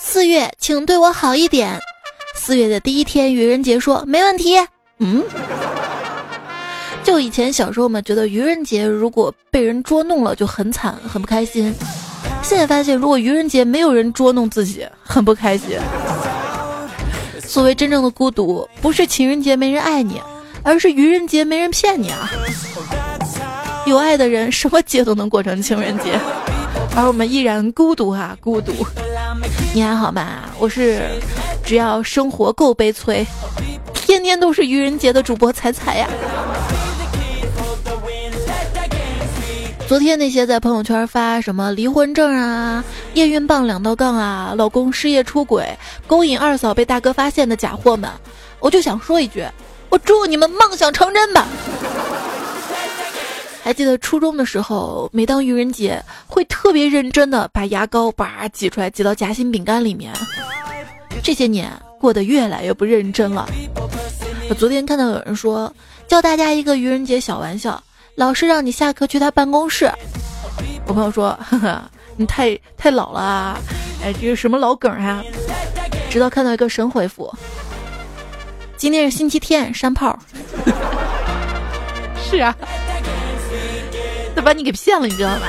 四月，请对我好一点。四月的第一天，愚人节说没问题。嗯，就以前小时候嘛，觉得愚人节如果被人捉弄了就很惨，很不开心。现在发现，如果愚人节没有人捉弄自己，很不开心。所谓真正的孤独，不是情人节没人爱你，而是愚人节没人骗你啊！有爱的人，什么节都能过成情人节，而我们依然孤独啊，孤独。你还好吗？我是，只要生活够悲催，天天都是愚人节的主播彩彩呀。昨天那些在朋友圈发什么离婚证啊、验孕棒两道杠啊、老公失业出轨、勾引二嫂被大哥发现的假货们，我就想说一句：我祝你们梦想成真吧！还记得初中的时候，每当愚人节，会特别认真的把牙膏叭挤出来，挤到夹心饼干里面。这些年过得越来越不认真了。我昨天看到有人说，教大家一个愚人节小玩笑。老师让你下课去他办公室，我朋友说：“呵呵，你太太老了啊！哎，这是什么老梗啊？”直到看到一个神回复：“今天是星期天，山炮。”是啊，他把你给骗了，你知道吧？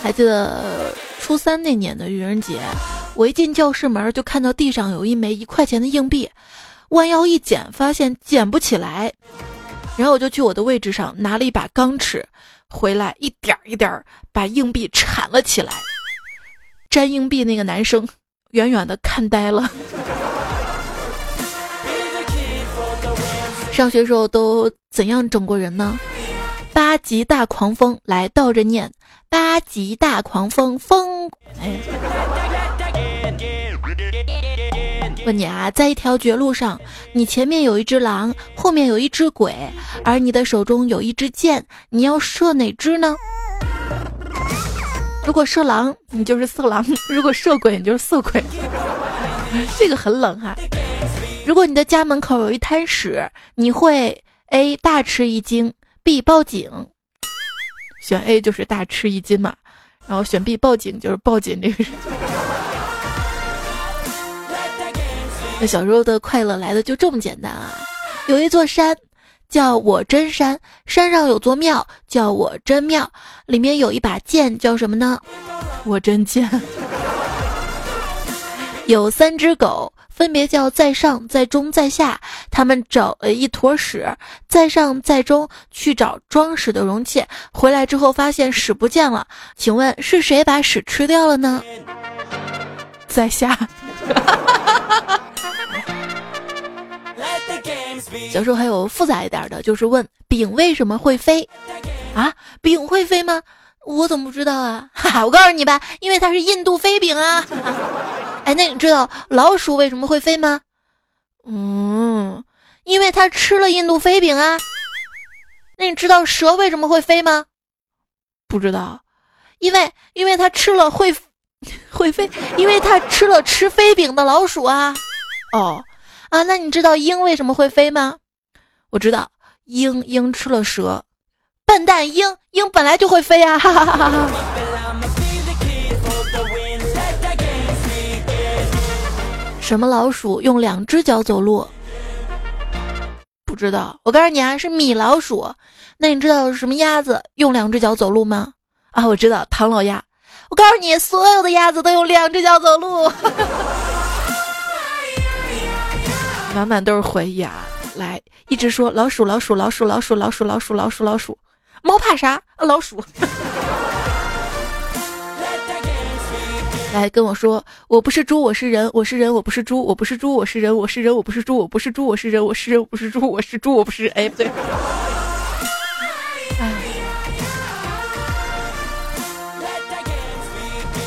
还记得初三那年的愚人节，我一进教室门就看到地上有一枚一块钱的硬币。弯腰一捡，发现捡不起来，然后我就去我的位置上拿了一把钢尺，回来一点一点把硬币铲了起来。粘硬币那个男生远远的看呆了。上学时候都怎样整过人呢？八级大狂风来倒着念，八级大狂风风哎。问你啊，在一条绝路上，你前面有一只狼，后面有一只鬼，而你的手中有一支箭，你要射哪只呢？如果射狼，你就是色狼；如果射鬼，你就是色鬼。这个很冷哈。如果你的家门口有一滩屎，你会 A 大吃一惊，B 报警。选 A 就是大吃一惊嘛，然后选 B 报警就是报警这个。那小时候的快乐来的就这么简单啊！有一座山，叫我真山，山上有座庙，叫我真庙，里面有一把剑，叫什么呢？我真剑。有三只狗，分别叫在上、在中、在下，他们找了一坨屎，在上、在中去找装屎的容器，回来之后发现屎不见了，请问是谁把屎吃掉了呢？在下。小时候还有复杂一点的，就是问饼为什么会飞？啊，饼会飞吗？我怎么不知道啊？哈哈，我告诉你吧，因为它是印度飞饼啊。哎，那你知道老鼠为什么会飞吗？嗯，因为它吃了印度飞饼啊。那你知道蛇为什么会飞吗？不知道，因为因为它吃了会 会飞，因为它吃了吃飞饼的老鼠啊。哦。啊，那你知道鹰为什么会飞吗？我知道，鹰鹰吃了蛇，笨蛋，鹰鹰本来就会飞啊！哈哈哈哈什么老鼠用两只脚走路？不知道，我告诉你啊，是米老鼠。那你知道什么鸭子用两只脚走路吗？啊，我知道，唐老鸭。我告诉你，所有的鸭子都用两只脚走路。满满都是回忆啊！来，一直说老鼠，老鼠，老鼠，老鼠，老鼠，老鼠，老鼠，老鼠，猫怕啥？老鼠。来跟我说，我不是猪，我是人，我是人，我不是猪，我不是猪，我是人，我是人，我不是猪，我不是猪，我是人，我是人，我不是猪，我是猪，我不是人。哎，不对。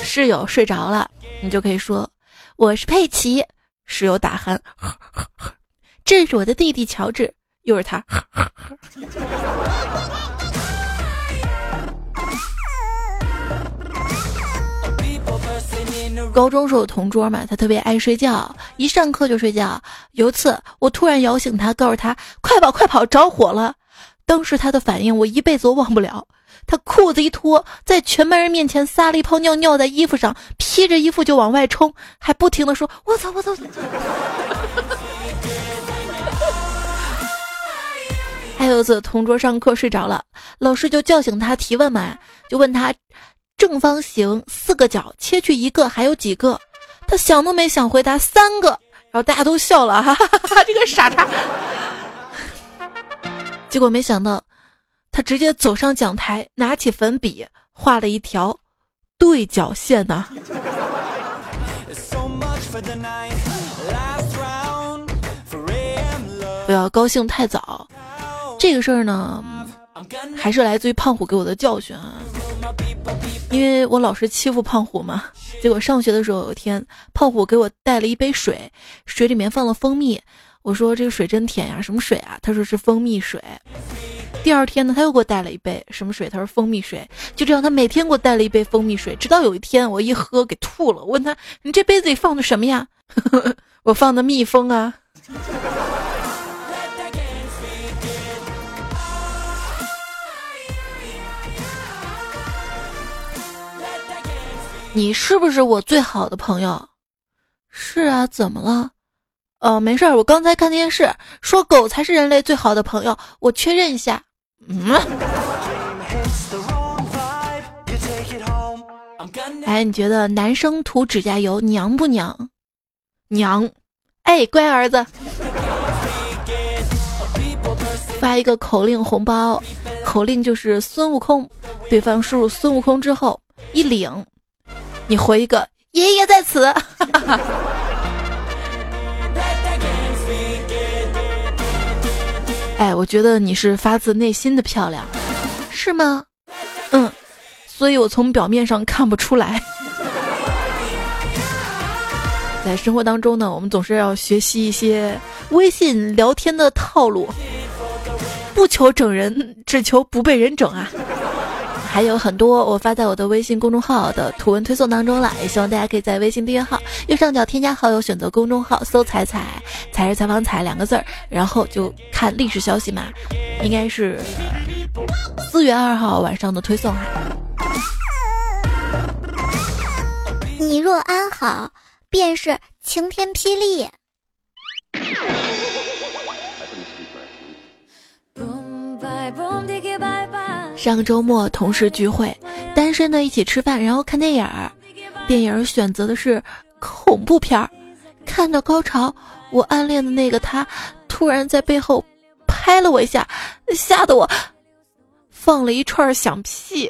室友睡着了，你就可以说我是佩奇。室友打鼾，这是我的弟弟乔治，又是他。高中时候同桌嘛，他特别爱睡觉，一上课就睡觉。有一次我突然摇醒他，告诉他快跑快跑，着火了。当时他的反应我一辈子都忘不了，他裤子一脱，在全班人面前撒了一泡尿尿在衣服上，披着衣服就往外冲，还不停的说：“我操我操！” 还有一次，同桌上课睡着了，老师就叫醒他提问嘛，就问他正方形四个角切去一个还有几个？他想都没想回答三个，然后大家都笑了，哈哈哈哈这个傻叉。结果没想到。他直接走上讲台，拿起粉笔画了一条对角线呐。不要高兴太早，这个事儿呢，还是来自于胖虎给我的教训啊。因为我老是欺负胖虎嘛，结果上学的时候有一天，胖虎给我带了一杯水，水里面放了蜂蜜。我说这个水真甜呀，什么水啊？他说是蜂蜜水。第二天呢，他又给我带了一杯什么水？他说蜂蜜水。就这样，他每天给我带了一杯蜂蜜水，直到有一天我一喝给吐了。我问他：“你这杯子里放的什么呀？” 我放的蜜蜂啊。你是不是我最好的朋友？是啊，怎么了？哦，没事儿，我刚才看电视说狗才是人类最好的朋友，我确认一下。嗯，哎，你觉得男生涂指甲油娘不娘？娘，哎，乖儿子，发一个口令红包，口令就是孙悟空，对方输入孙悟空之后一领，你回一个爷爷在此。哎，我觉得你是发自内心的漂亮，是吗？嗯，所以我从表面上看不出来。在生活当中呢，我们总是要学习一些微信聊天的套路，不求整人，只求不被人整啊。还有很多我发在我的微信公众号的图文推送当中了，也希望大家可以在微信订阅号右上角添加好友，选择公众号搜“彩彩彩是采访彩”两个字儿，然后就看历史消息嘛，应该是四月二号晚上的推送哈。你若安好，便是晴天霹雳。上周末同事聚会，单身的一起吃饭，然后看电影儿。电影选择的是恐怖片儿，看到高潮，我暗恋的那个他突然在背后拍了我一下，吓得我放了一串响屁。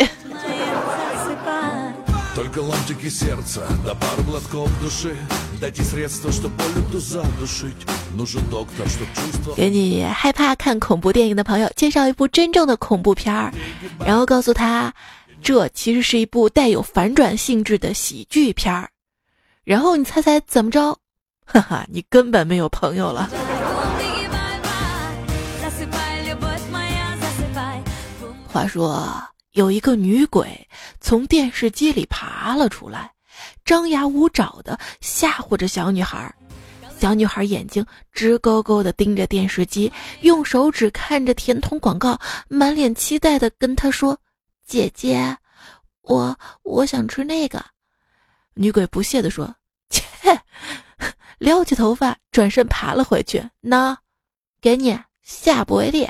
给你害怕看恐怖电影的朋友介绍一部真正的恐怖片儿，然后告诉他，这其实是一部带有反转性质的喜剧片儿。然后你猜猜怎么着？哈哈，你根本没有朋友了。话说。有一个女鬼从电视机里爬了出来，张牙舞爪的吓唬着小女孩。小女孩眼睛直勾勾的盯着电视机，用手指看着甜筒广告，满脸期待的跟她说：“姐姐，我我想吃那个。”女鬼不屑的说：“切！” 撩起头发，转身爬了回去。那，给你下不为例。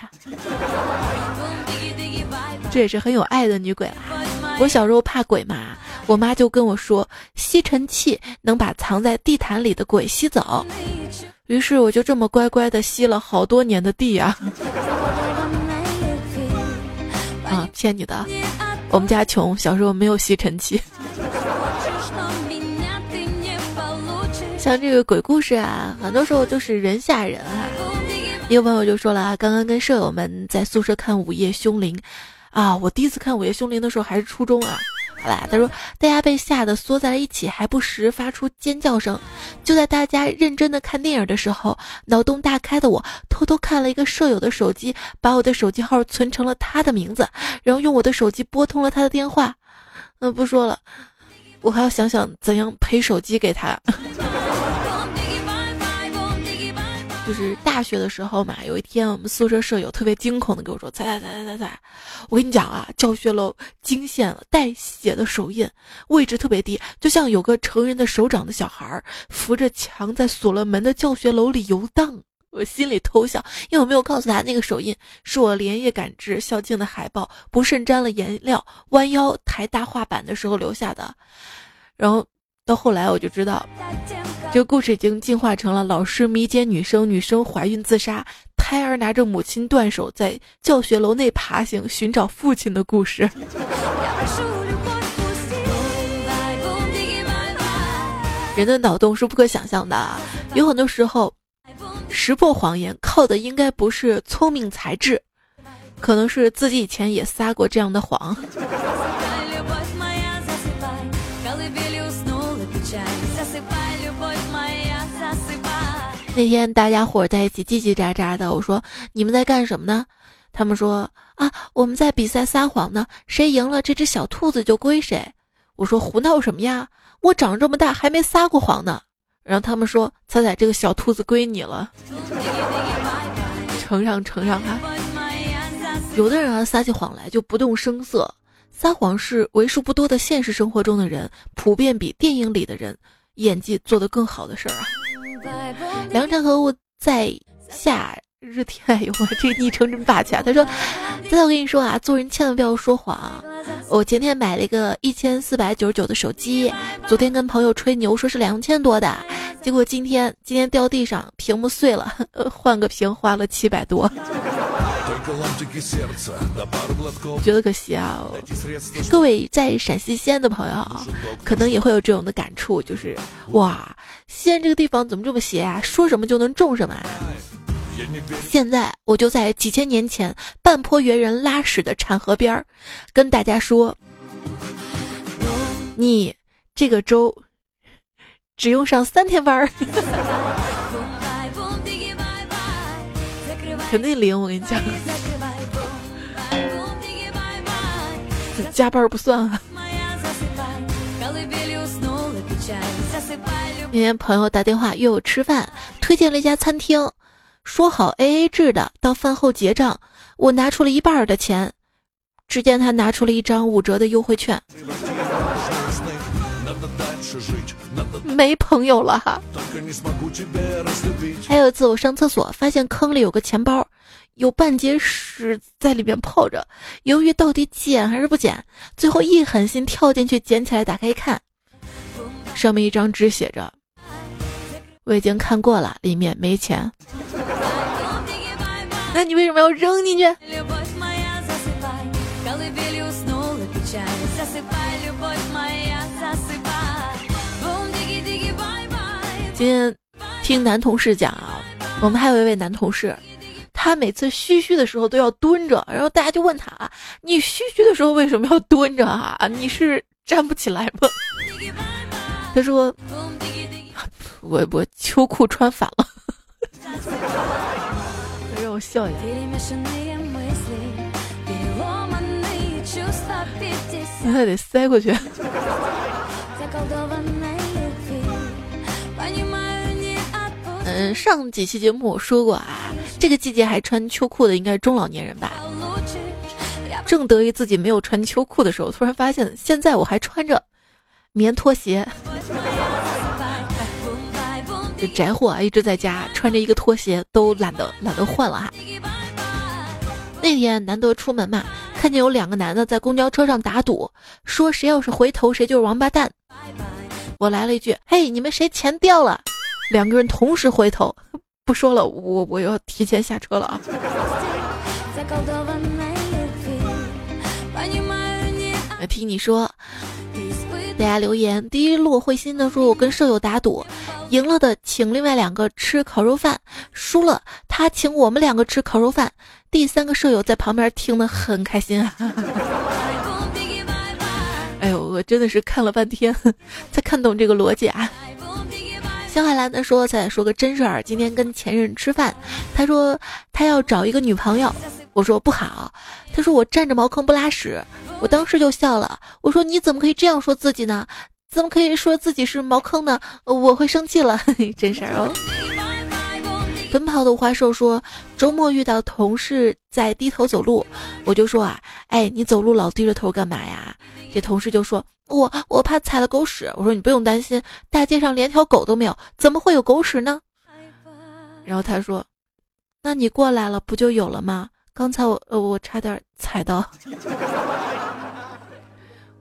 这也是很有爱的女鬼。我小时候怕鬼嘛，我妈就跟我说，吸尘器能把藏在地毯里的鬼吸走。于是我就这么乖乖的吸了好多年的地呀。啊，骗你的，我们家穷，小时候没有吸尘器。像这个鬼故事啊，很多时候就是人吓人啊。一个朋友就说了啊，刚刚跟舍友们在宿舍看《午夜凶铃》。啊！我第一次看《午夜凶铃》的时候还是初中啊。好啦，他说大家被吓得缩在了一起，还不时发出尖叫声。就在大家认真的看电影的时候，脑洞大开的我偷偷看了一个舍友的手机，把我的手机号存成了他的名字，然后用我的手机拨通了他的电话。嗯，不说了，我还要想想怎样赔手机给他。就是大学的时候嘛，有一天我们宿舍舍友特别惊恐的跟我说：“猜猜猜猜猜猜，我跟你讲啊，教学楼惊现了带血的手印，位置特别低，就像有个成人的手掌的小孩扶着墙在锁了门的教学楼里游荡。”我心里偷笑，因为我没有告诉他那个手印是我连夜赶制校庆的海报，不慎沾了颜料，弯腰抬大画板的时候留下的。然后到后来我就知道。这个故事已经进化成了老师迷奸女生，女生怀孕自杀，胎儿拿着母亲断手在教学楼内爬行寻找父亲的故事。人的脑洞是不可想象的，有很多时候，识破谎言靠的应该不是聪明才智，可能是自己以前也撒过这样的谎。那天大家伙在一起叽叽喳喳的，我说你们在干什么呢？他们说啊，我们在比赛撒谎呢，谁赢了这只小兔子就归谁。我说胡闹什么呀？我长这么大还没撒过谎呢。然后他们说彩彩这个小兔子归你了，承让承让啊。有的人啊撒起谎来就不动声色，撒谎是为数不多的现实生活中的人普遍比电影里的人演技做得更好的事儿啊。梁山和我在夏日天，哎呦我，这昵称真霸气啊！他说：“再我跟你说啊，做人千万不要说谎。我前天买了一个一千四百九十九的手机，昨天跟朋友吹牛说是两千多的，结果今天今天掉地上，屏幕碎了，换个屏花了七百多。”觉得可惜啊！各位在陕西西安的朋友，可能也会有这种的感触，就是哇，西安这个地方怎么这么邪啊？说什么就能中什么啊！现在我就在几千年前半坡猿人拉屎的产河边儿，跟大家说，你这个周只用上三天班儿，肯定灵！我跟你讲。加班不算啊。那天朋友打电话约我吃饭，推荐了一家餐厅，说好 A A 制的，到饭后结账，我拿出了一半的钱，只见他拿出了一张五折的优惠券，没朋友了哈。还有一次我上厕所，发现坑里有个钱包。有半截屎在里面泡着，犹豫到底捡还是不捡，最后一狠心跳进去捡起来，打开一看，上面一张纸写着：“我已经看过了，里面没钱。” 那你为什么要扔进去？今天听男同事讲啊，我们还有一位男同事。他每次嘘嘘的时候都要蹲着，然后大家就问他啊：“你嘘嘘的时候为什么要蹲着啊？你是站不起来吗？” 他说：“我我秋裤穿反了。”让我笑一下。那还得塞过去。嗯，上几期节目我说过啊。这个季节还穿秋裤的应该是中老年人吧？正得意自己没有穿秋裤的时候，突然发现现在我还穿着棉拖鞋。这宅货啊，一直在家穿着一个拖鞋都懒得懒得换了哈。那天难得出门嘛，看见有两个男的在公交车上打赌，说谁要是回头谁就是王八蛋。我来了一句：“嘿，你们谁钱掉了？”两个人同时回头。不说了，我我要提前下车了啊！听你说，大家留言，第一路会心的说，我跟舍友打赌，赢了的请另外两个吃烤肉饭，输了他请我们两个吃烤肉饭。第三个舍友在旁边听得很开心啊！哎呦，我真的是看了半天才看懂这个逻辑啊！小海蓝的说：“再说个真事儿，今天跟前任吃饭，他说他要找一个女朋友，我说不好。他说我占着茅坑不拉屎，我当时就笑了。我说你怎么可以这样说自己呢？怎么可以说自己是茅坑呢？我会生气了，真事儿哦。奔跑的五花兽说，周末遇到同事在低头走路，我就说啊，哎，你走路老低着头干嘛呀？这同事就说，我我怕踩了狗屎。我说你不用担心，大街上连条狗都没有，怎么会有狗屎呢？然后他说，那你过来了不就有了吗？刚才我呃我差点踩到。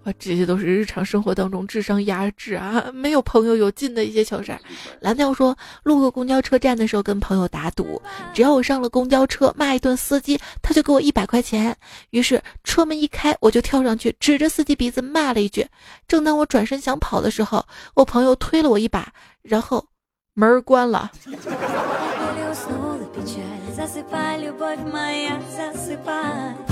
哇，这些都是日常生活当中智商压制啊，没有朋友有劲的一些小事儿。蓝调说，路过公交车站的时候跟朋友打赌，只要我上了公交车骂一顿司机，他就给我一百块钱。于是车门一开，我就跳上去，指着司机鼻子骂了一句。正当我转身想跑的时候，我朋友推了我一把，然后门关了。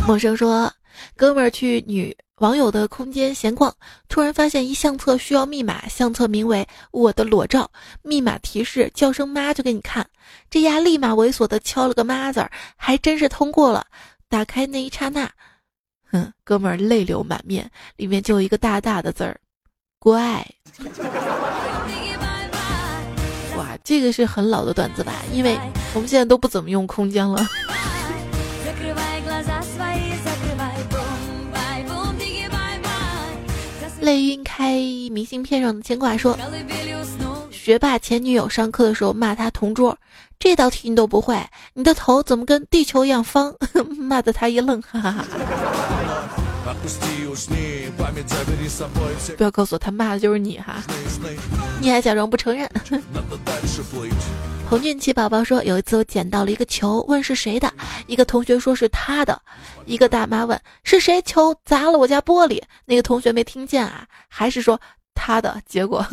陌生说，哥们儿去女。网友的空间闲逛，突然发现一相册需要密码，相册名为“我的裸照”，密码提示叫声妈就给你看。这丫立马猥琐的敲了个妈字儿，还真是通过了。打开那一刹那，哼，哥们儿泪流满面，里面就一个大大的字儿，乖。哇，这个是很老的段子吧？因为我们现在都不怎么用空间了。泪晕开明信片上的牵挂说：“学霸前女友上课的时候骂他同桌，这道题你都不会，你的头怎么跟地球一样方？” 骂得他一愣，哈哈哈。不要告诉我他骂的就是你哈，你还假装不承认。童俊奇宝宝说，有一次我捡到了一个球，问是谁的，一个同学说是他的，一个大妈问是谁球砸了我家玻璃，那个同学没听见啊，还是说他的，结果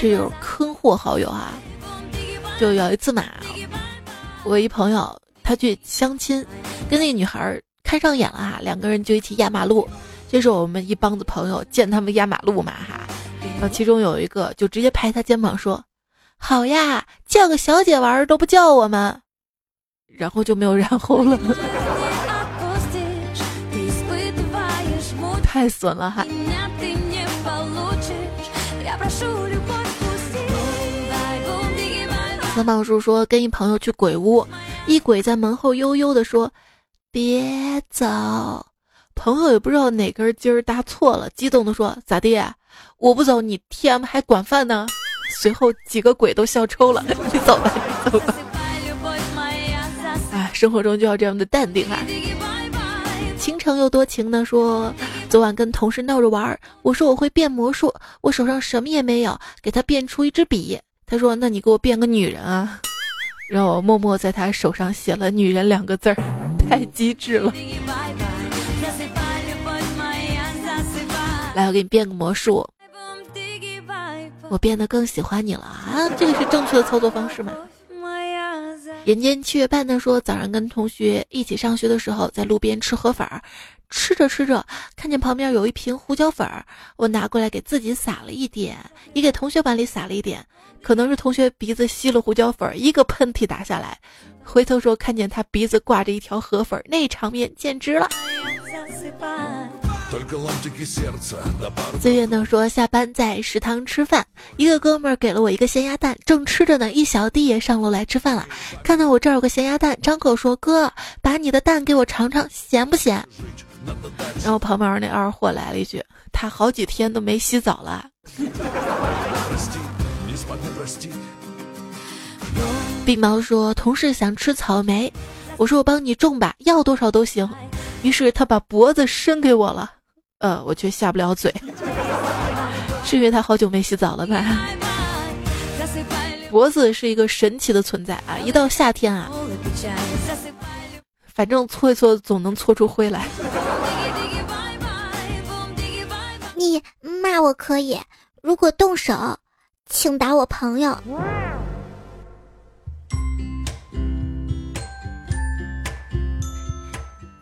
这就是坑货好友啊！就有一次嘛，我一朋友他去相亲，跟那个女孩看上眼了哈，两个人就一起压马路，这是我们一帮子朋友见他们压马路嘛哈。然后其中有一个就直接拍他肩膀说：“好呀，叫个小姐玩都不叫我们。”然后就没有然后了，太损了哈！三胖叔说跟一朋友去鬼屋，一鬼在门后悠悠的说：“别走。”朋友也不知道哪根筋儿搭错了，激动的说：“咋地？”我不走，你 T M 还管饭呢。随后几个鬼都笑抽了。你走吧，走吧。哎，生活中就要这样的淡定啊。倾城又多情呢，说昨晚跟同事闹着玩儿，我说我会变魔术，我手上什么也没有，给他变出一支笔。他说那你给我变个女人啊，让我默默在他手上写了“女人”两个字儿，太机智了。来，我给你变个魔术。我变得更喜欢你了啊！这个是正确的操作方式吗？人间七月半呢说，早上跟同学一起上学的时候，在路边吃河粉儿，吃着吃着，看见旁边有一瓶胡椒粉儿，我拿过来给自己撒了一点，也给同学碗里撒了一点。可能是同学鼻子吸了胡椒粉儿，一个喷嚏打下来，回头时候看见他鼻子挂着一条河粉儿，那场面简直了。最远的说下班在食堂吃饭，一个哥们儿给了我一个咸鸭蛋，正吃着呢，一小弟也上楼来吃饭了，看到我这儿有个咸鸭蛋，张口说哥，把你的蛋给我尝尝，咸不咸？然后旁边那二货来了一句，他好几天都没洗澡了。病猫说同事想吃草莓，我说我帮你种吧，要多少都行。于是他把脖子伸给我了。呃，我却下不了嘴，是因为他好久没洗澡了吧？脖子是一个神奇的存在啊！一到夏天啊，反正搓一搓总能搓出灰来。你骂我可以，如果动手，请打我朋友。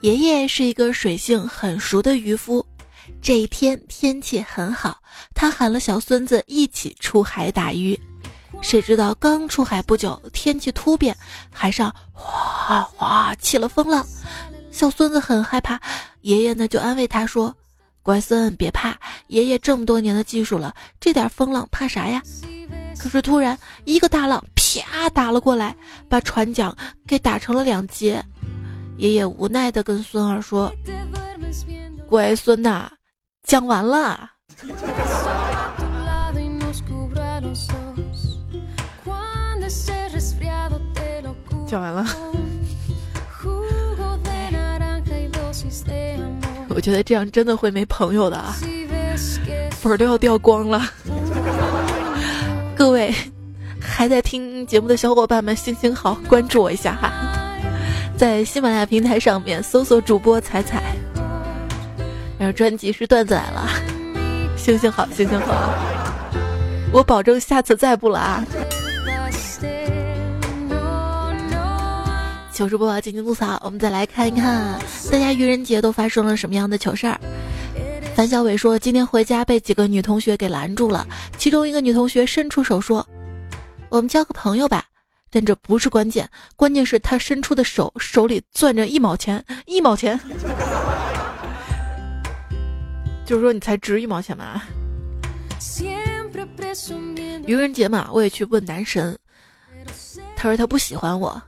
爷爷是一个水性很熟的渔夫。这一天天气很好，他喊了小孙子一起出海打鱼。谁知道刚出海不久，天气突变，海上哗哗起了风浪。小孙子很害怕，爷爷呢就安慰他说：“乖孙，别怕，爷爷这么多年的技术了，这点风浪怕啥呀？”可是突然一个大浪啪打了过来，把船桨给打成了两截。爷爷无奈的跟孙儿说：“乖孙呐，讲完了。”讲完了。我觉得这样真的会没朋友的啊，粉儿都要掉光了。各位还在听节目的小伙伴们，行行好，关注我一下哈，在喜马拉雅平台上面搜索主播彩彩，专辑是段子来了，行行好，行行好，我保证下次再不了啊。糗事播报，进行吐槽。我们再来看一看，大家愚人节都发生了什么样的糗事儿？樊小伟说，今天回家被几个女同学给拦住了，其中一个女同学伸出手说：“我们交个朋友吧。”但这不是关键，关键是她伸出的手手里攥着一毛钱，一毛钱，就是说你才值一毛钱吗。愚人节嘛，我也去问男神，他说他不喜欢我。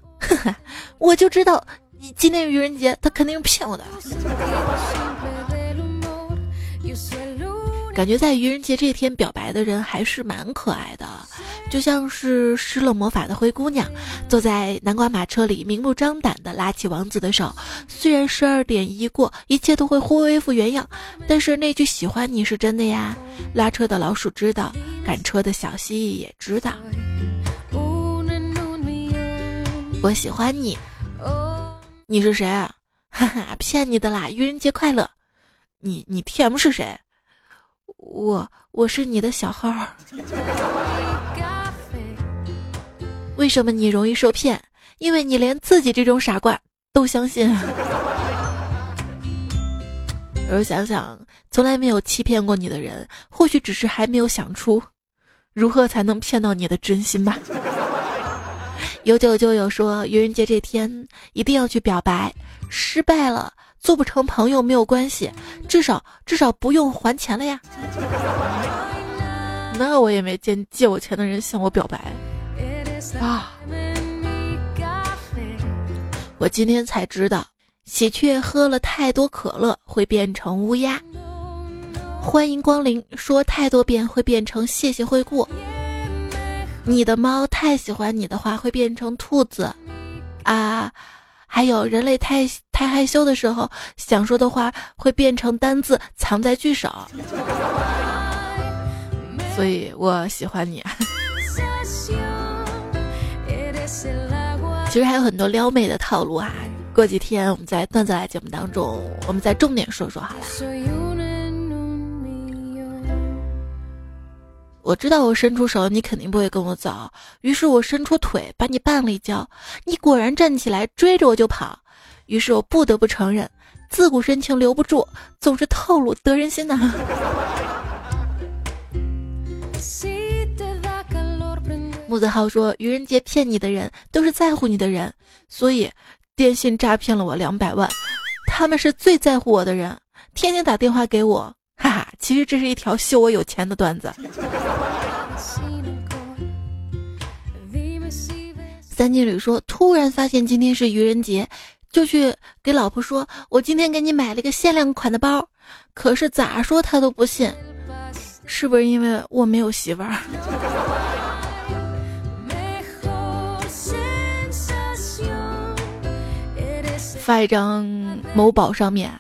我就知道，你今天愚人节，他肯定骗我的。感觉在愚人节这天表白的人还是蛮可爱的，就像是施了魔法的灰姑娘，坐在南瓜马车里，明目张胆的拉起王子的手。虽然十二点一过，一切都会恢复原样，但是那句喜欢你是真的呀。拉车的老鼠知道，赶车的小蜥蜴也知道。我喜欢你，你是谁啊？哈哈，骗你的啦！愚人节快乐！你你 T M 是谁？我我是你的小号。为什么你容易受骗？因为你连自己这种傻瓜都相信。而想想，从来没有欺骗过你的人，或许只是还没有想出如何才能骗到你的真心吧。有酒就有说，愚人节这天一定要去表白，失败了做不成朋友没有关系，至少至少不用还钱了呀。那我也没见借我钱的人向我表白啊。我今天才知道，喜鹊喝了太多可乐会变成乌鸦。欢迎光临，说太多遍会变成谢谢惠顾。你的猫太喜欢你的话会变成兔子，啊，还有人类太太害羞的时候想说的话会变成单字藏在句首，所以我喜欢你。其实还有很多撩妹的套路啊，过几天我们在段子来节目当中，我们再重点说说好了。我知道我伸出手，你肯定不会跟我走。于是我伸出腿把你绊了一跤，你果然站起来追着我就跑。于是我不得不承认，自古深情留不住，总是套路得人心呐。木子浩说，愚人节骗你的人都是在乎你的人，所以电信诈骗了我两百万，他们是最在乎我的人，天天打电话给我。哈哈，其实这是一条秀我有钱的段子。三金旅说，突然发现今天是愚人节，就去给老婆说：“我今天给你买了个限量款的包。”可是咋说他都不信，是不是因为我没有媳妇儿？发一张某宝上面。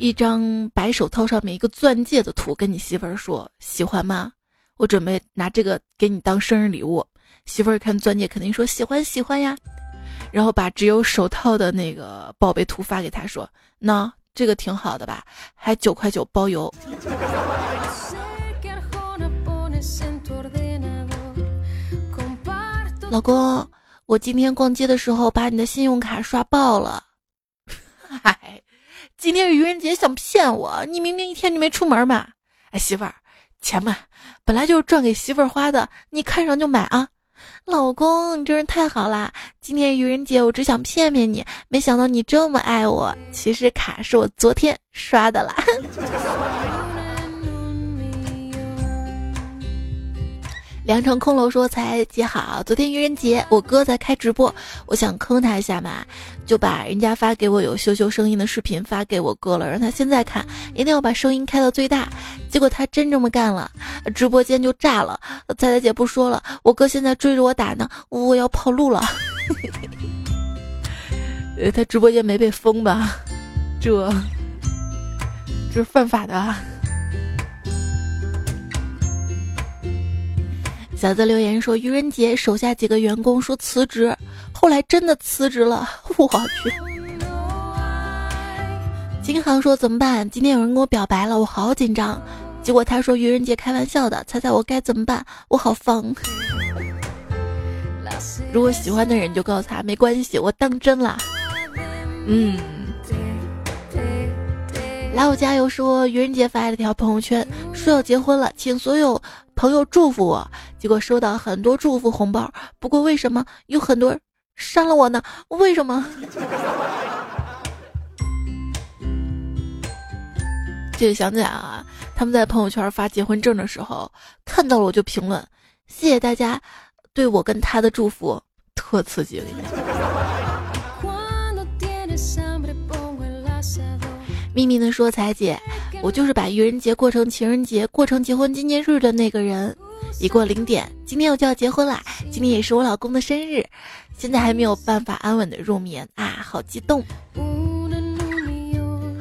一张白手套上面一个钻戒的图，跟你媳妇儿说喜欢吗？我准备拿这个给你当生日礼物。媳妇儿看钻戒肯定说喜欢喜欢呀，然后把只有手套的那个宝贝图发给他说，那这个挺好的吧？还九块九包邮。老公，我今天逛街的时候把你的信用卡刷爆了。嗨。今天是愚人节，想骗我？你明明一天就没出门嘛！哎，媳妇儿，钱嘛，本来就是赚给媳妇儿花的，你看上就买啊！老公，你真是太好啦！今天愚人节，我只想骗骗你，没想到你这么爱我。其实卡是我昨天刷的啦。良城空楼说：“才姐好，昨天愚人节，我哥在开直播，我想坑他一下嘛，就把人家发给我有羞羞声音的视频发给我哥了，让他现在看，一定要把声音开到最大。结果他真这么干了，直播间就炸了。彩彩姐不说了，我哥现在追着我打呢，我要跑路了。呃，他直播间没被封吧？这这是犯法的。”啊小泽留言说：“愚人节，手下几个员工说辞职，后来真的辞职了。我去。”金航说：“怎么办？今天有人跟我表白了，我好紧张。结果他说愚人节开玩笑的，猜猜我该怎么办？我好方。如果喜欢的人就告诉他没关系，我当真了。嗯。来我加油说愚人节发了条朋友圈，说要结婚了，请所有。”朋友祝福我，结果收到很多祝福红包。不过为什么有很多人删了我呢？为什么？就想起来啊，他们在朋友圈发结婚证的时候，看到了我就评论，谢谢大家对我跟他的祝福，特刺激。秘密的说：“彩姐，我就是把愚人节过成情人节，过成结婚纪念日的那个人。已过零点，今天我就要结婚啦！今天也是我老公的生日，现在还没有办法安稳的入眠啊，好激动！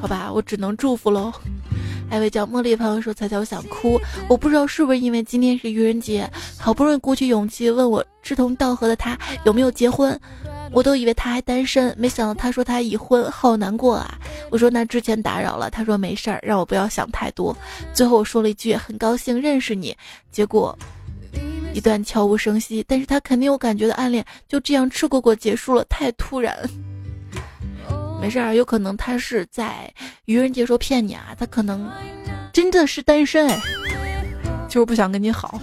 好吧，我只能祝福喽。”还有位叫茉莉朋友说：“彩彩，我想哭，我不知道是不是因为今天是愚人节，好不容易鼓起勇气问我志同道合的他有没有结婚。”我都以为他还单身，没想到他说他已婚，好难过啊！我说那之前打扰了，他说没事儿，让我不要想太多。最后我说了一句很高兴认识你，结果一段悄无声息，但是他肯定有感觉的暗恋就这样赤果果结束了，太突然。没事儿，有可能他是在愚人节说骗你啊，他可能真的是单身哎，就是不想跟你好。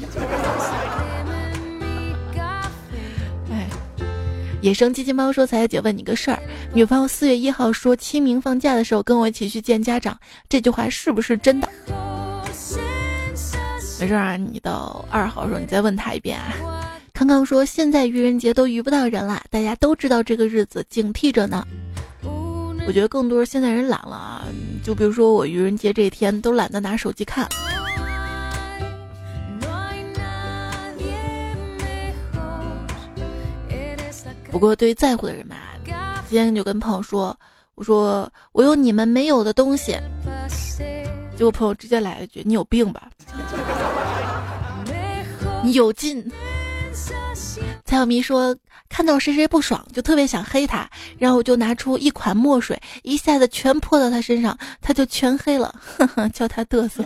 野生机器猫说：“彩彩姐问你个事儿，女朋友四月一号说清明放假的时候跟我一起去见家长，这句话是不是真的？”没事啊，你到二号的时候你再问他一遍啊。康康说：“现在愚人节都遇不到人了，大家都知道这个日子，警惕着呢。”我觉得更多是现在人懒了啊，就比如说我愚人节这一天都懒得拿手机看。不过，对于在乎的人嘛，今天就跟朋友说：“我说我有你们没有的东西。”结果朋友直接来了句：“你有病吧？你有劲。”蔡小迷说：“看到谁谁不爽，就特别想黑他，然后我就拿出一款墨水，一下子全泼到他身上，他就全黑了。”呵呵，叫他嘚瑟。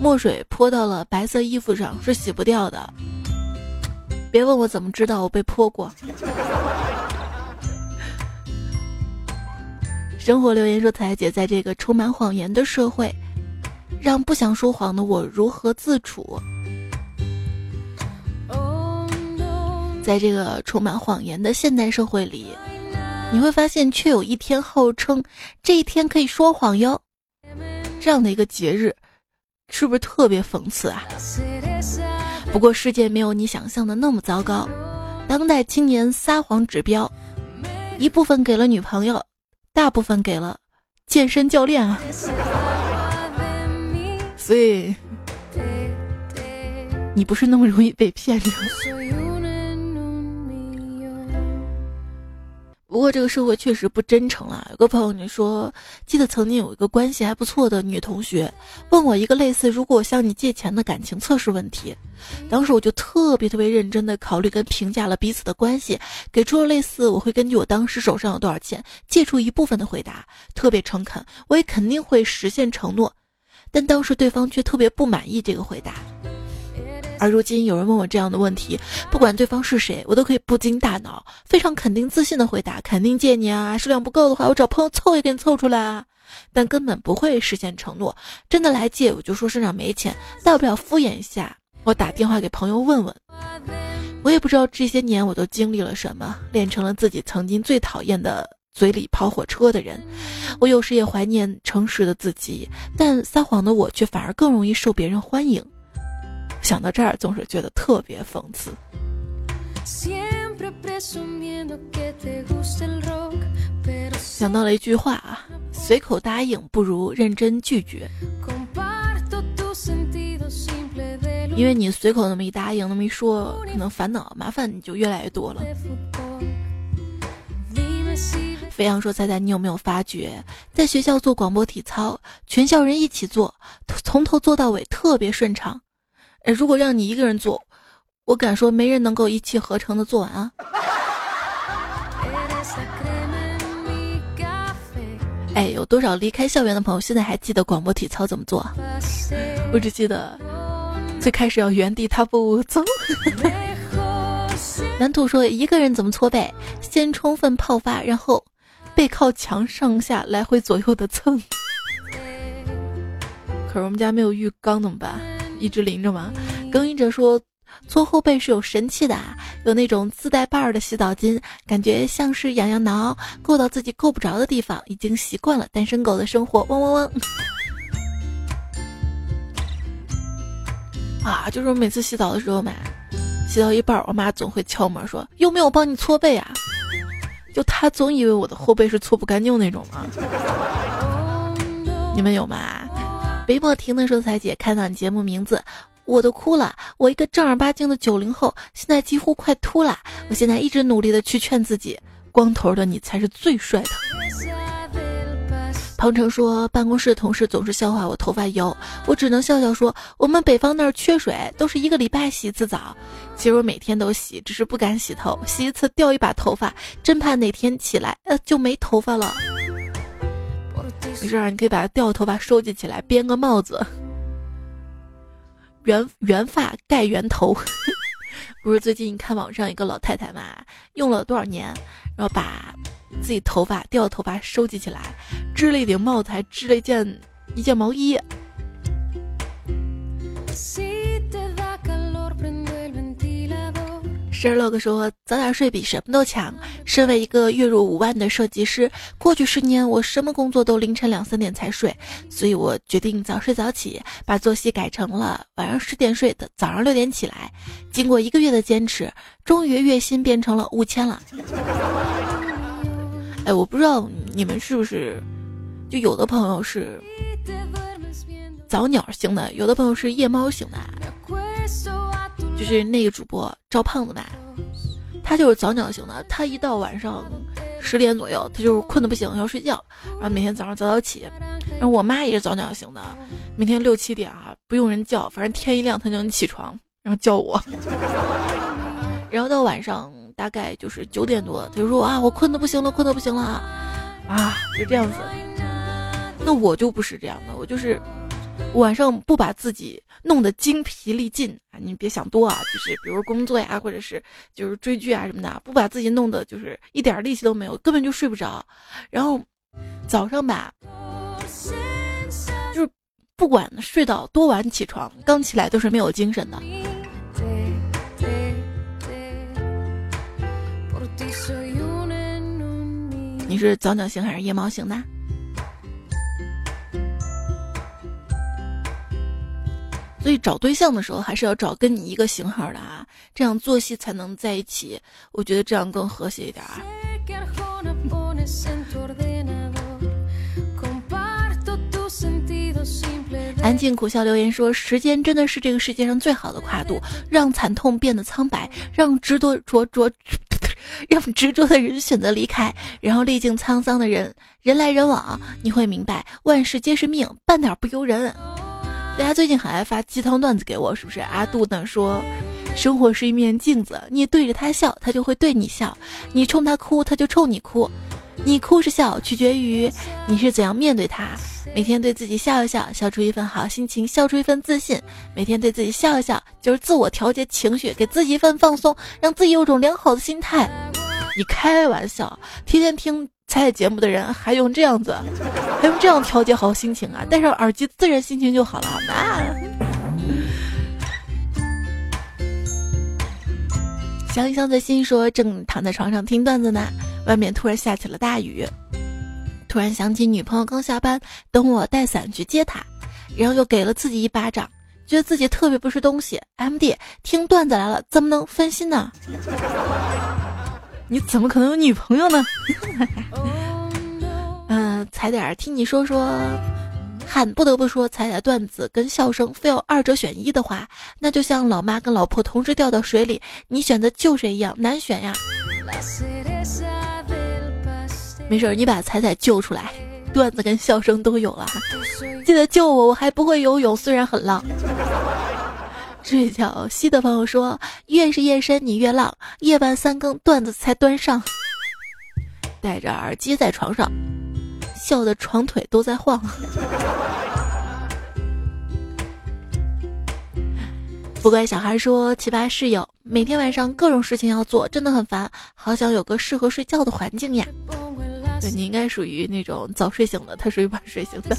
墨水泼到了白色衣服上是洗不掉的，别问我怎么知道我被泼过。生活留言说：“彩姐，在这个充满谎言的社会，让不想说谎的我如何自处？在这个充满谎言的现代社会里，你会发现，却有一天号称这一天可以说谎哟，这样的一个节日。”是不是特别讽刺啊？不过世界没有你想象的那么糟糕。当代青年撒谎指标，一部分给了女朋友，大部分给了健身教练啊。所以，你不是那么容易被骗的。不过这个社会确实不真诚了。有个朋友你说，记得曾经有一个关系还不错的女同学，问我一个类似“如果我向你借钱”的感情测试问题。当时我就特别特别认真的考虑跟评价了彼此的关系，给出了类似我会根据我当时手上有多少钱借出一部分的回答，特别诚恳，我也肯定会实现承诺。但当时对方却特别不满意这个回答。而如今有人问我这样的问题，不管对方是谁，我都可以不经大脑，非常肯定自信的回答：肯定借你啊，数量不够的话，我找朋友凑也给你凑出来啊。但根本不会实现承诺，真的来借我就说身上没钱，大不了敷衍一下。我打电话给朋友问问，我也不知道这些年我都经历了什么，练成了自己曾经最讨厌的嘴里跑火车的人。我有时也怀念诚实的自己，但撒谎的我却反而更容易受别人欢迎。想到这儿，总是觉得特别讽刺。想到了一句话啊，随口答应不如认真拒绝。因为你随口那么一答应，那么一说，可能烦恼麻烦你就越来越多了。飞扬说：“猜猜你有没有发觉，在学校做广播体操，全校人一起做，从头做到尾特别顺畅。哎，如果让你一个人做，我敢说没人能够一气呵成的做完啊。”哎，有多少离开校园的朋友现在还记得广播体操怎么做？我只记得最开始要原地踏步走。南土说一个人怎么搓背？先充分泡发，然后。背靠墙上下来回左右的蹭，可是我们家没有浴缸怎么办？一直淋着吗？更衣者说搓后背是有神器的，有那种自带把儿的洗澡巾，感觉像是痒痒挠，够到自己够不着的地方，已经习惯了单身狗的生活。汪汪汪！啊，就是我每次洗澡的时候嘛，洗到一半，我妈总会敲门说：“有没有帮你搓背啊？”就她总以为我的后背是搓不干净那种吗？你们有吗？北莫停的说：“彩姐，看到你节目名字，我都哭了。我一个正儿八经的九零后，现在几乎快秃了。我现在一直努力的去劝自己，光头的你才是最帅的。”鹏程说：“办公室同事总是笑话我头发油，我只能笑笑说，我们北方那儿缺水，都是一个礼拜洗一次澡。其实我每天都洗，只是不敢洗头，洗一次掉一把头发，真怕哪天起来呃就没头发了。没事儿，你可以把它掉头发收集起来，编个帽子，圆圆发盖圆头。不是最近看网上一个老太太嘛，用了多少年，然后把。”自己头发掉头发收集起来，织了一顶帽子，还织了一件一件毛衣。十二 log 说早点睡比什么都强。身为一个月入五万的设计师，过去十年我什么工作都凌晨两三点才睡，所以我决定早睡早起，把作息改成了晚上十点睡的，早上六点起来。经过一个月的坚持，终于月薪变成了五千了。哎，我不知道你们是不是，就有的朋友是早鸟型的，有的朋友是夜猫型的。就是那个主播赵胖子吧，他就是早鸟型的。他一到晚上十点左右，他就是困得不行，要睡觉，然后每天早上早早起。然后我妈也是早鸟型的，每天六七点啊，不用人叫，反正天一亮他就能起床，然后叫我。然后到晚上。大概就是九点多，他就说啊，我困得不行了，困得不行了，啊，就这样子。那我就不是这样的，我就是晚上不把自己弄得精疲力尽啊，你别想多啊，就是比如工作呀，或者是就是追剧啊什么的，不把自己弄得就是一点力气都没有，根本就睡不着。然后早上吧，就是不管睡到多晚起床，刚起来都是没有精神的。你是早鸟型还是夜猫型的？所以找对象的时候还是要找跟你一个型号的啊，这样作息才能在一起。我觉得这样更和谐一点啊。安静苦笑留言说：“时间真的是这个世界上最好的跨度，让惨痛变得苍白，让执着着着。” 让执着的人选择离开，然后历经沧桑的人，人来人往，你会明白万事皆是命，半点不由人。大家最近很爱发鸡汤段子给我，是不是？阿杜呢说，生活是一面镜子，你对着他笑，他就会对你笑；你冲他哭，他就冲你哭。你哭是笑，取决于你是怎样面对他。每天对自己笑一笑，笑出一份好心情，笑出一份自信。每天对自己笑一笑，就是自我调节情绪，给自己一份放松，让自己有种良好的心态。你开玩笑，天天听彩彩节目的人还用这样子，还用这样调节好心情啊？戴上耳机，自然心情就好了，好吗？想一想，在心说，正躺在床上听段子呢。外面突然下起了大雨，突然想起女朋友刚下班，等我带伞去接她，然后又给了自己一巴掌，觉得自己特别不是东西。M D 听段子来了，怎么能分心呢？你怎么可能有女朋友呢？嗯，踩点儿听你说说。喊不得不说，彩彩段子跟笑声非要二者选一的话，那就像老妈跟老婆同时掉到水里，你选择救谁一样难选呀。没事，你把彩彩救出来，段子跟笑声都有了。记得救我，我还不会游泳，虽然很浪。睡觉西的朋友说，越是夜深你越浪，夜半三更段子才端上。戴着耳机在床上。笑的床腿都在晃。不乖小孩说：“奇葩室友，每天晚上各种事情要做，真的很烦，好想有个适合睡觉的环境呀。”对你应该属于那种早睡醒的，他属于晚睡醒的。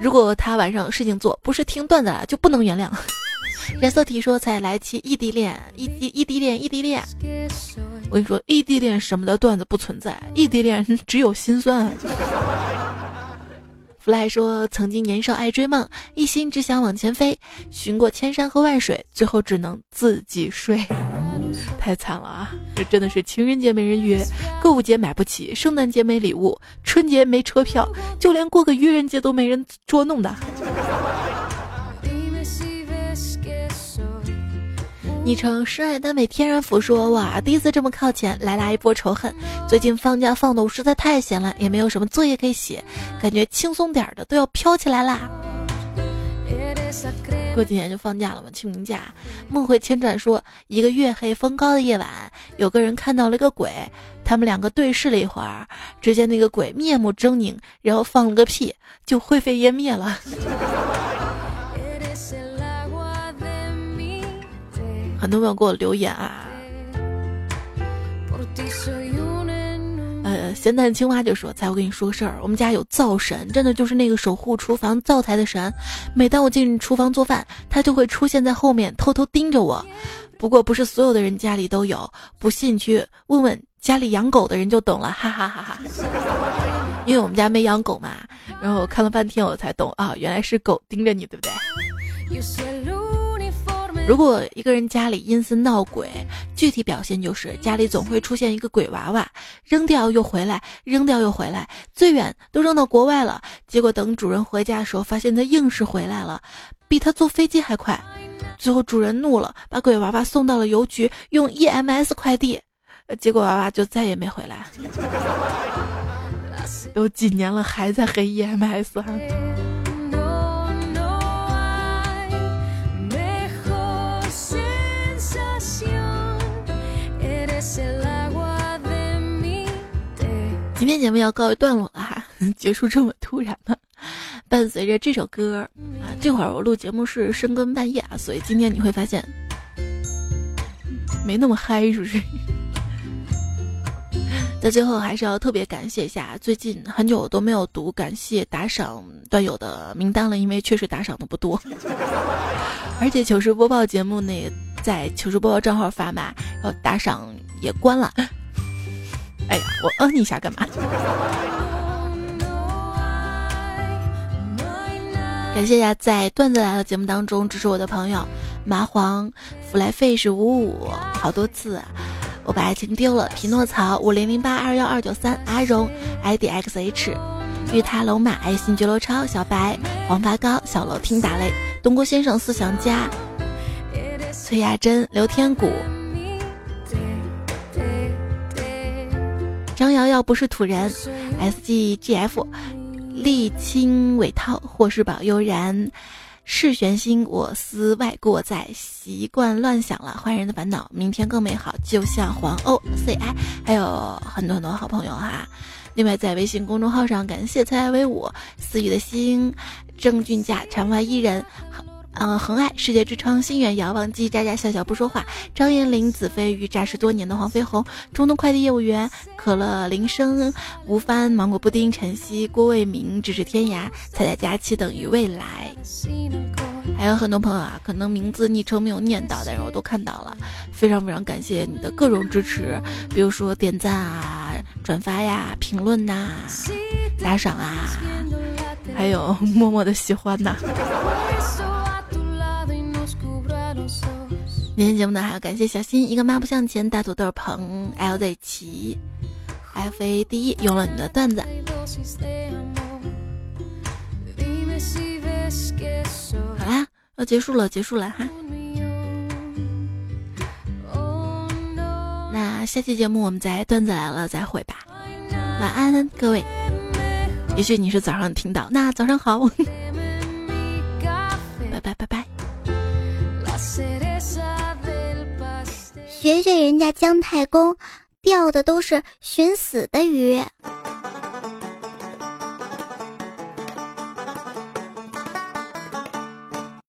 如果他晚上有事情做，不是听段子了，就不能原谅。染色体说：“才来期异地恋，异地异地恋，异地恋。”我跟你说，异地恋什么的段子不存在，异地恋只有心酸。fly 说，曾经年少爱追梦，一心只想往前飞，寻过千山和万水，最后只能自己睡，太惨了啊！这真的是情人节没人约，购物节买不起，圣诞节没礼物，春节没车票，就连过个愚人节都没人捉弄的。昵称深爱耽美天然福说哇，第一次这么靠前，来拉一波仇恨。最近放假放的我实在太闲了，也没有什么作业可以写，感觉轻松点的都要飘起来啦。过几天就放假了嘛，清明假。梦回千转说，一个月黑风高的夜晚，有个人看到了一个鬼，他们两个对视了一会儿，只见那个鬼面目狰狞，然后放了个屁，就灰飞烟灭了。很多朋友给我留言啊，呃，咸蛋青蛙就说：“才我跟你说个事儿，我们家有灶神，真的就是那个守护厨房灶台的神。每当我进厨房做饭，他就会出现在后面，偷偷盯着我。不过不是所有的人家里都有，不信去问问家里养狗的人就懂了，哈哈哈哈。因为我们家没养狗嘛，然后我看了半天我才懂啊，原来是狗盯着你，对不对？”如果一个人家里阴森闹鬼，具体表现就是家里总会出现一个鬼娃娃，扔掉又回来，扔掉又回来，最远都扔到国外了。结果等主人回家的时候，发现他硬是回来了，比他坐飞机还快。最后主人怒了，把鬼娃娃送到了邮局，用 EMS 快递，结果娃娃就再也没回来。都几年了，还在黑 EMS 哈。今天节目要告一段落了哈，结束这么突然呢。伴随着这首歌啊，这会儿我录节目是深更半夜啊，所以今天你会发现没那么嗨，是不是？在最后还是要特别感谢一下，最近很久都没有读感谢打赏段友的名单了，因为确实打赏的不多，而且糗事播报节目那在糗事播报账号发嘛，然后打赏也关了。哎呀，我嗯一下干嘛？感谢一下在段子来了节目当中支持我的朋友：麻黄、弗莱费是五五，好多次，我把爱情丢了。匹诺曹五零零八二幺二九三，阿荣 idxh，玉塔龙马爱心绝罗超小白黄发糕小楼听打雷东郭先生思想家崔亚珍刘天谷。张瑶瑶不是土人，S G G F，沥青尾涛，或是宝悠然，是玄心，我思外过在，习惯乱想了，坏人的烦恼，明天更美好，就像黄欧 C I，还有很多很多好朋友哈。另外在微信公众号上，感谢猜猜威武，思雨的心，郑俊佳，场外伊人。嗯，恒爱世界之窗，心远遥望，叽叽喳喳笑笑不说话。张彦霖，子飞鱼，诈尸多年的黄飞鸿，中东快递业务员，可乐铃声，吴帆，芒果布丁，晨曦，郭卫民，咫尺天涯，彩彩佳期等于未来。还有很多朋友啊，可能名字昵称没有念到，但是我都看到了，非常非常感谢你的各种支持，比如说点赞啊、转发呀、评论呐、打赏啊，还有 默默的喜欢呐。今天节目呢，还要感谢小新一个抹不向前，大土豆鹏 LZ 齐，FA 第一用了你的段子。好啦，要结束了，结束了哈。那下期节目我们再段子来了再会吧，晚安各位。也许你是早上听到，那早上好，拜 拜拜拜。学学人家姜太公，钓的都是寻死的鱼。